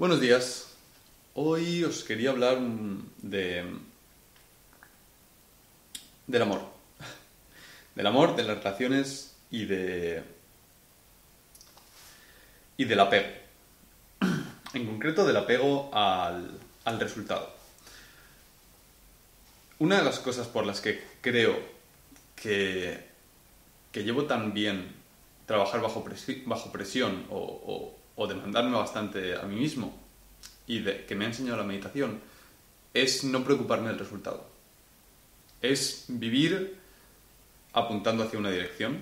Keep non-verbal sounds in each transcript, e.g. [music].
Buenos días. Hoy os quería hablar de del amor. [laughs] Del amor, de las relaciones y de y del apego. [clears throat] En concreto del apego al, al resultado. Una de las cosas por las que creo que, que llevo tan bien trabajar bajo, presi- bajo presión o- o demandarme bastante a mí mismo y de, que me ha enseñado la meditación es no preocuparme del resultado. Es vivir apuntando hacia una dirección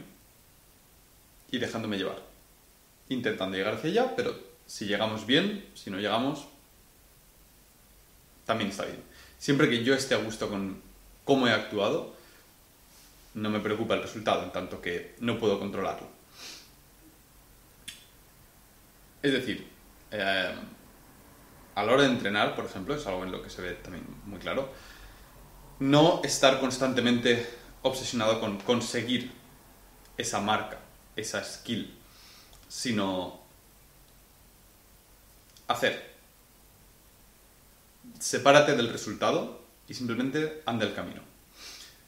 y dejándome llevar. Intentando llegar hacia allá, pero si llegamos bien, si no llegamos, también está bien. Siempre que yo esté a gusto con cómo he actuado, no me preocupa el resultado, en tanto que no puedo controlarlo. Es decir, eh, a la hora de entrenar, por ejemplo, es algo en lo que se ve también muy claro, no estar constantemente obsesionado con conseguir esa marca, esa skill, sino hacer. Sepárate del resultado y simplemente anda el camino.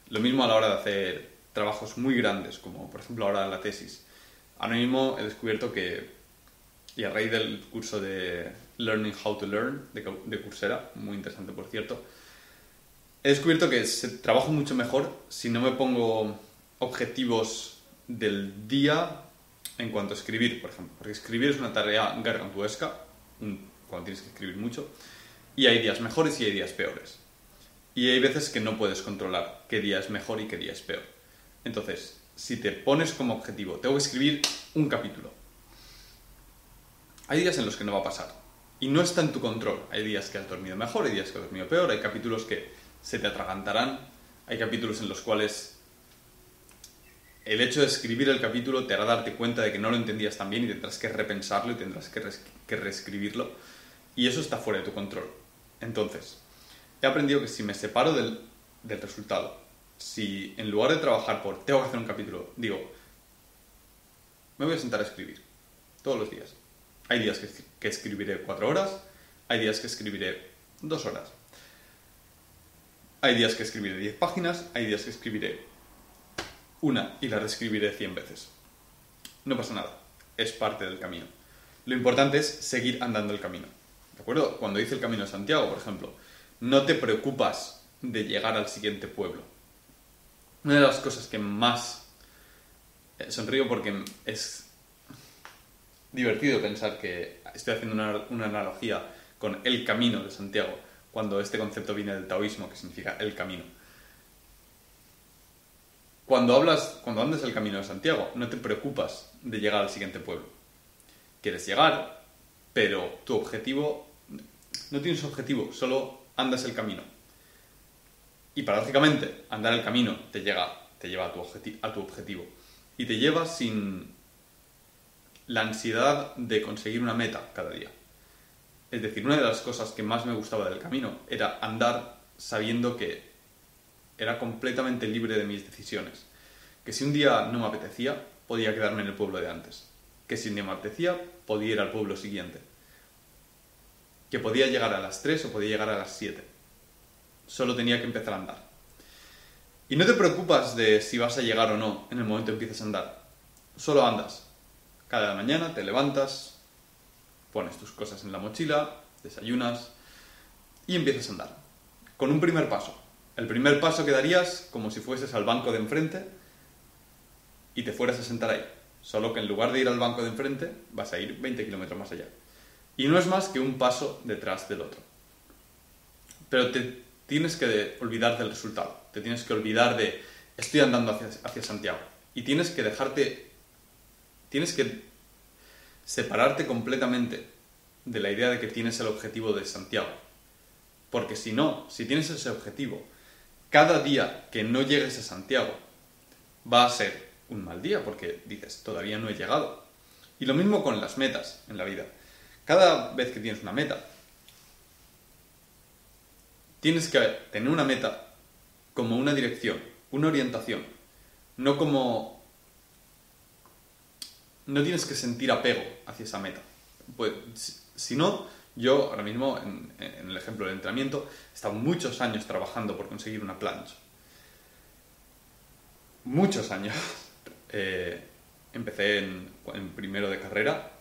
Lo mismo a la hora de hacer trabajos muy grandes, como por ejemplo ahora la tesis. Ahora mismo he descubierto que, y a raíz del curso de Learning How to Learn de, de Coursera, muy interesante por cierto, he descubierto que se, trabajo mucho mejor si no me pongo objetivos del día en cuanto a escribir, por ejemplo. Porque escribir es una tarea gargantuesca, cuando tienes que escribir mucho, y hay días mejores y hay días peores. Y hay veces que no puedes controlar qué día es mejor y qué día es peor. Entonces, si te pones como objetivo, tengo que escribir un capítulo. Hay días en los que no va a pasar. Y no está en tu control. Hay días que has dormido mejor, hay días que has dormido peor, hay capítulos que se te atragantarán, hay capítulos en los cuales el hecho de escribir el capítulo te hará darte cuenta de que no lo entendías tan bien y tendrás que repensarlo y tendrás que, reescribirlo. Y eso está fuera de tu control. Entonces, he aprendido que si me separo del, del resultado, si en lugar de trabajar por tengo que hacer un capítulo, digo, me voy a sentar a escribir todos los días. Hay días que, escri- que escribiré cuatro horas, hay días que escribiré dos horas. Hay días que escribiré 10 páginas, hay días que escribiré una y la reescribiré 100 veces. No pasa nada, es parte del camino. Lo importante es seguir andando el camino. ¿De acuerdo? Cuando dice el camino de Santiago, por ejemplo, no te preocupas de llegar al siguiente pueblo. Una de las cosas que más eh, sonrío porque es divertido pensar que estoy haciendo una, analogía con el camino de Santiago, cuando este concepto viene del taoísmo, que significa el camino. Cuando hablas, cuando andas el camino de Santiago, no te preocupas de llegar al siguiente pueblo. Quieres llegar, pero tu objetivo no tienes objetivo, solo andas el camino. Y paradójicamente, andar el camino te, llega, te lleva a tu, a tu objetivo. Y te lleva sin la ansiedad de conseguir una meta cada día. Es decir, una de las cosas que más me gustaba del camino era andar sabiendo que era completamente libre de mis decisiones. Que si un día no me apetecía, podía quedarme en el pueblo de antes. Que si no me apetecía, podía ir al pueblo siguiente. Que podía llegar a las 3 o podía llegar a las 7. Solo tenía que empezar a andar. Y no te preocupas de si vas a llegar o no en el momento en que empiezas a andar. Solo andas. Cada mañana te levantas, pones tus cosas en la mochila, desayunas y empiezas a andar. Con un primer paso. El primer paso que darías como si fueses al banco de enfrente y te fueras a sentar ahí. Solo que en lugar de ir al banco de enfrente, vas a ir 20 kilómetros más allá. Y no es más que un paso detrás del otro. Pero te tienes que olvidar del resultado. Te tienes que olvidar de estoy andando hacia, hacia Santiago. Y tienes que dejarte. Tienes que separarte completamente de la idea de que tienes el objetivo de Santiago. Porque si no, si tienes ese objetivo, cada día que no llegues a Santiago va a ser un mal día porque dices, todavía no he llegado. Y lo mismo con las metas en la vida. Cada vez que tienes una meta, tienes que tener una meta como una dirección, una orientación, no como... No tienes que sentir apego hacia esa meta. Pues, si- no, Yo ahora mismo, en, el ejemplo del entrenamiento, he estado muchos años trabajando por conseguir una plancha. Muchos años. [laughs] Eh, empecé en, en primero de carrera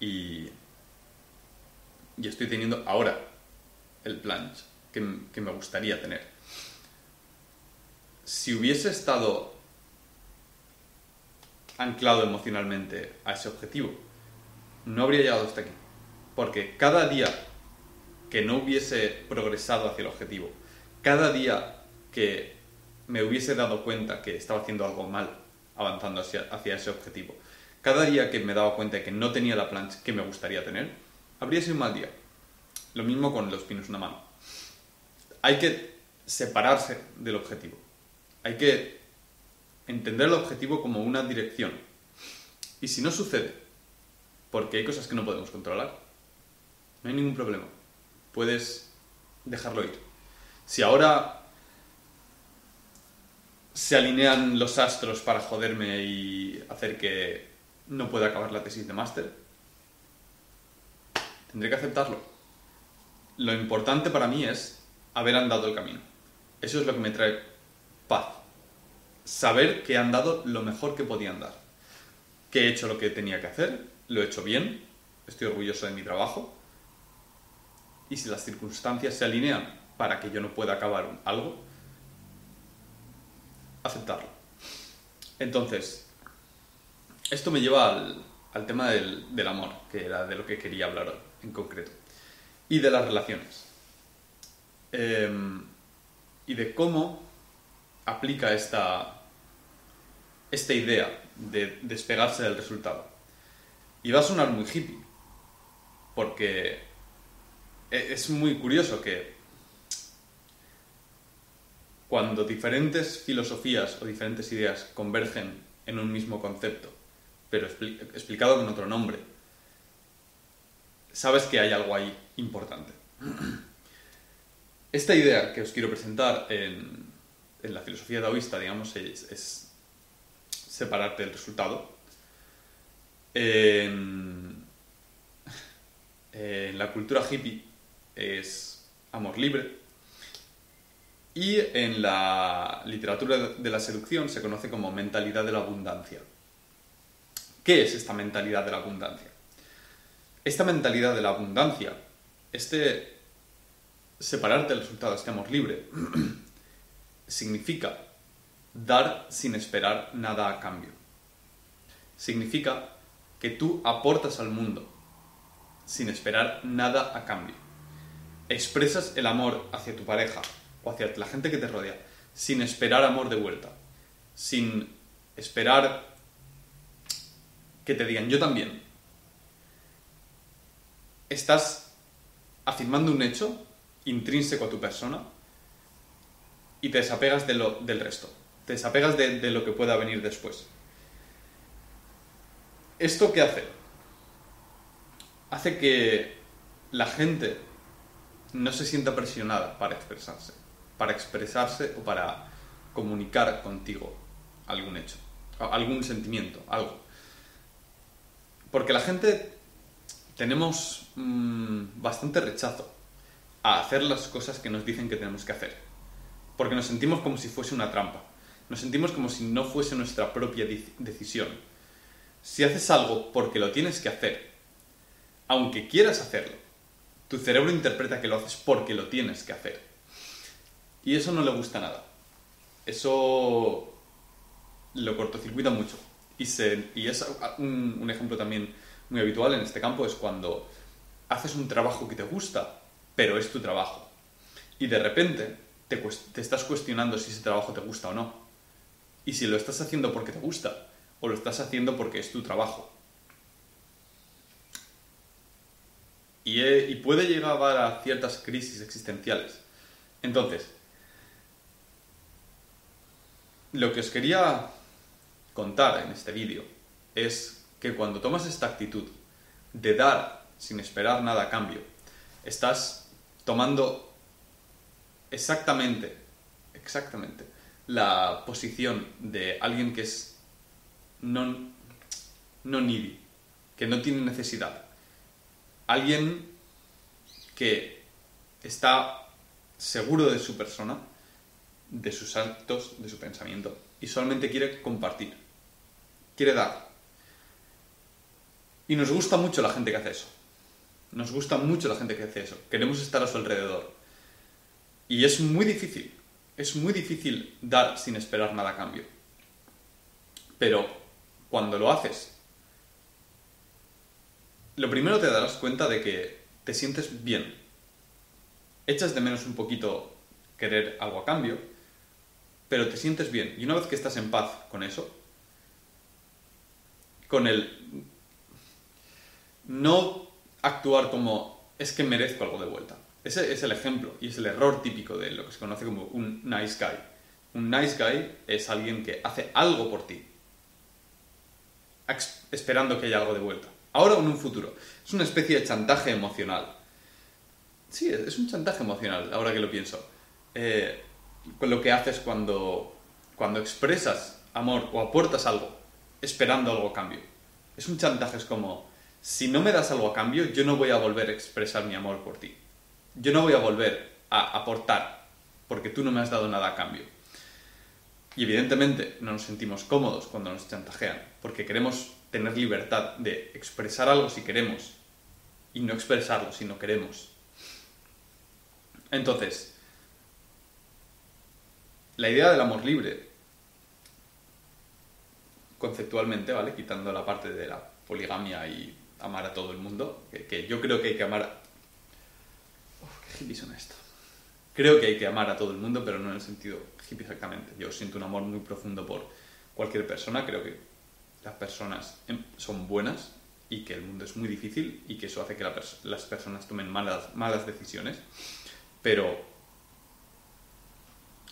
y, y estoy teniendo ahora el planche que, que me gustaría tener. Si hubiese estado anclado emocionalmente a ese objetivo, no habría llegado hasta aquí. Porque cada día que no hubiese progresado hacia el objetivo, cada día que me hubiese dado cuenta que estaba haciendo algo mal avanzando hacia, ese objetivo, cada día que me daba cuenta de que no tenía la plancha que me gustaría tener, habría sido un mal día. Lo mismo con los pinos en una mano. Hay que separarse del objetivo. Hay que entender el objetivo como una dirección. Y si no sucede, porque hay cosas que no podemos controlar, no hay ningún problema. Puedes dejarlo ir. Si ahora se alinean los astros para joderme y hacer que no pueda acabar la tesis de máster, tendré que aceptarlo. Lo importante para mí es haber andado el camino. Eso es lo que me trae paz. Saber que he andado lo mejor que podía andar. Que he hecho lo que tenía que hacer, lo he hecho bien, estoy orgulloso de mi trabajo. Y si las circunstancias se alinean para que yo no pueda acabar algo, aceptarlo. Entonces, esto me lleva al, tema del, amor, que era de lo que quería hablar hoy, en concreto, y de las relaciones. Eh, y de cómo aplica esta, esta idea de despegarse del resultado. Y va a sonar muy hippie, porque e, es muy curioso que cuando diferentes filosofías o diferentes ideas convergen en un mismo concepto, pero explicado con otro nombre, sabes que hay algo ahí importante. Esta idea que os quiero presentar en, en la filosofía taoísta, digamos, es, es separarte del resultado. En, en la cultura hippie es amor libre. Y en la literatura de la seducción se conoce como mentalidad de la abundancia. ¿Qué es esta mentalidad de la abundancia? Esta mentalidad de la abundancia, este separarte del resultado, este amor libre, [clears throat] significa dar sin esperar nada a cambio. Significa que tú aportas al mundo sin esperar nada a cambio. Expresas el amor hacia tu pareja o hacia la gente que te rodea sin esperar amor de vuelta. Sin esperar que te digan yo también. Estás afirmando un hecho intrínseco a tu persona y te desapegas de lo, del resto. Te desapegas de, lo que pueda venir después. ¿Esto qué hace? Hace que la gente no se sienta presionada para expresarse, para expresarse o para comunicar contigo algún hecho, algún sentimiento, algo. Porque la gente tenemos mmm, bastante rechazo a hacer las cosas que nos dicen que tenemos que hacer. Porque nos sentimos como si fuese una trampa. Nos sentimos como si no fuese nuestra propia decisión. Si haces algo porque lo tienes que hacer, aunque quieras hacerlo, tu cerebro interpreta que lo haces porque lo tienes que hacer. Y eso no le gusta nada. Eso lo cortocircuita mucho. Y, es un, ejemplo también muy habitual en este campo, es cuando haces un trabajo que te gusta, pero es tu trabajo. Y de repente te, te, estás cuestionando si ese trabajo te gusta o no. Y si lo estás haciendo porque te gusta o lo estás haciendo porque es tu trabajo. Y, he, y puede llegar a ciertas crisis existenciales. Entonces, lo que os quería contar en este vídeo es que cuando tomas esta actitud de dar sin esperar nada a cambio, estás tomando exactamente, exactamente la posición de alguien que es no, needy, que no tiene necesidad. Alguien que está seguro de su persona, de sus actos, de su pensamiento, y solamente quiere compartir, quiere dar. Y nos gusta mucho la gente que hace eso. Nos gusta mucho la gente que hace eso. Queremos estar a su alrededor. Y es muy difícil, es muy difícil dar sin esperar nada a cambio. Pero cuando lo haces, lo primero te darás cuenta de que te sientes bien. Echas de menos un poquito querer algo a cambio, pero te sientes bien. Y una vez que estás en paz con eso, con el no actuar como es que merezco algo de vuelta. Ese es el ejemplo y es el error típico de lo que se conoce como un nice guy. Un nice guy es alguien que hace algo por ti, esperando que haya algo de vuelta. Ahora o en un futuro. Es una especie de chantaje emocional. Sí, es un chantaje emocional, ahora que lo pienso. Eh, lo que haces cuando, cuando expresas amor o aportas algo, esperando algo a cambio. Es un chantaje, es como, si no me das algo a cambio, yo no voy a volver a expresar mi amor por ti. Yo no voy a volver a aportar, porque tú no me has dado nada a cambio. Y evidentemente no nos sentimos cómodos cuando nos chantajean, porque queremos tener libertad de expresar algo si queremos y no expresarlo si no queremos. Entonces, la idea del amor libre, conceptualmente, ¿vale? Quitando la parte de la poligamia y amar a todo el mundo, que, yo creo que hay que amar... A... Uf, qué hippie son esto. Creo que hay que amar a todo el mundo, pero no en el sentido hippie exactamente. Yo siento un amor muy profundo por cualquier persona, creo que las personas em, son buenas y que el mundo es muy difícil y que eso hace que las personas tomen malas, malas decisiones. Pero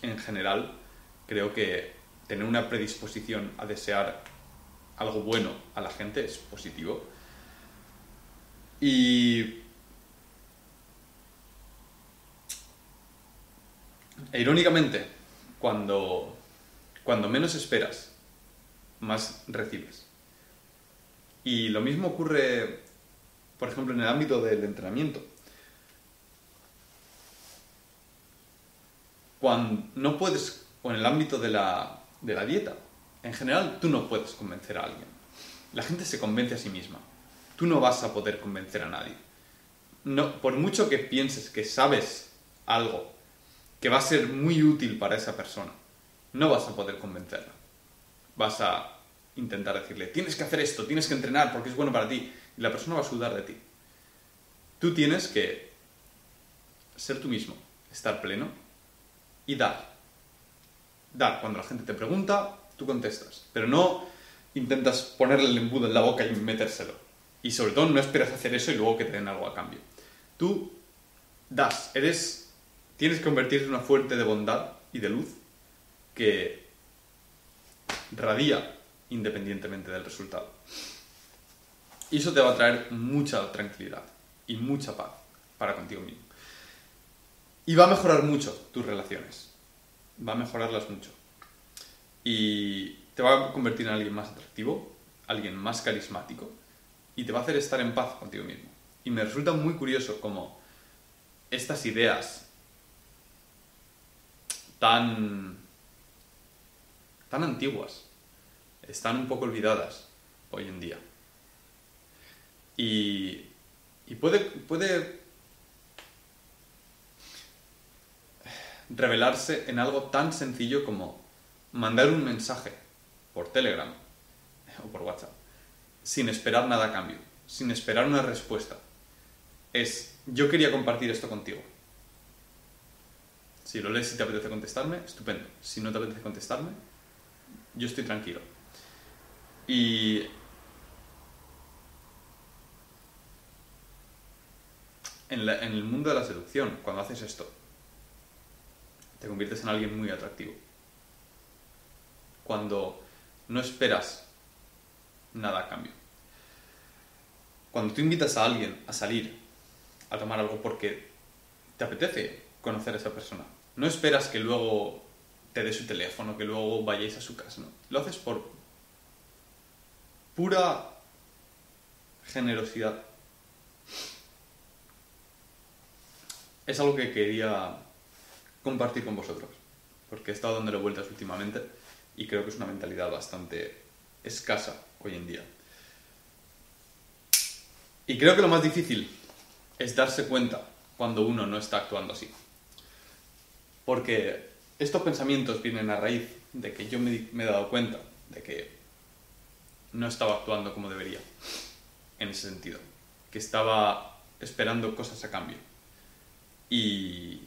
en general creo que tener una predisposición a desear algo bueno a la gente es positivo. Y irónicamente, cuando, cuando menos esperas más recibes. Y lo mismo ocurre, por ejemplo, en el ámbito del entrenamiento. Cuando no puedes, o en el ámbito de la, de la dieta, en general tú no puedes convencer a alguien. La gente se convence a sí misma. Tú no vas a poder convencer a nadie. No, por mucho que pienses que sabes algo que va a ser muy útil para esa persona, no vas a poder convencerla vas a intentar decirle, tienes que hacer esto, tienes que entrenar porque es bueno para ti, y la persona va a sudar de ti. Tú tienes que ser tú mismo, estar pleno y dar. Dar, cuando la gente te pregunta, tú contestas, pero no intentas ponerle el embudo en la boca y metérselo. Y sobre todo no esperas hacer eso y luego que te den algo a cambio. Tú das, eres, tienes que convertirte en una fuente de bondad y de luz que radia independientemente del resultado. Y eso te va a traer mucha tranquilidad y mucha paz para contigo mismo. Y va a mejorar mucho tus relaciones. Va a mejorarlas mucho. Y te va a convertir en alguien más atractivo, alguien más carismático y te va a hacer estar en paz contigo mismo. Y me resulta muy curioso cómo estas ideas tan tan antiguas, están un poco olvidadas hoy en día. Y, puede, puede revelarse en algo tan sencillo como mandar un mensaje por Telegram o por WhatsApp sin esperar nada a cambio, sin esperar una respuesta. Es, yo quería compartir esto contigo. Si lo lees y te apetece contestarme, estupendo. Si no te apetece contestarme, yo estoy tranquilo. Y en, el mundo de la seducción, cuando haces esto, te conviertes en alguien muy atractivo. Cuando no esperas nada a cambio. Cuando tú invitas a alguien a salir, a tomar algo porque te apetece conocer a esa persona, no esperas que luego te dé su teléfono, que luego vayáis a su casa, ¿no? Lo haces por pura generosidad. es algo que quería compartir con vosotros, porque he estado dándole vueltas últimamente y creo que es una mentalidad bastante escasa hoy en día. Y creo que lo más difícil es darse cuenta cuando uno no está actuando así. Porque estos pensamientos vienen a raíz de que yo me, he dado cuenta de que no estaba actuando como debería, en ese sentido. Que estaba esperando cosas a cambio. Y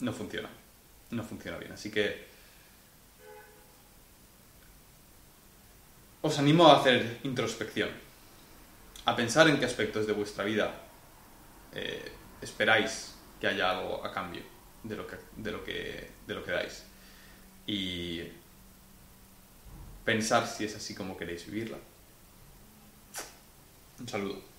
no funciona. No funciona bien. Así que os animo a hacer introspección. A pensar en qué aspectos de vuestra vida eh, esperáis que haya algo a cambio de lo que, de lo que, de lo que dais. Y pensar si es así como queréis vivirla. Un saludo.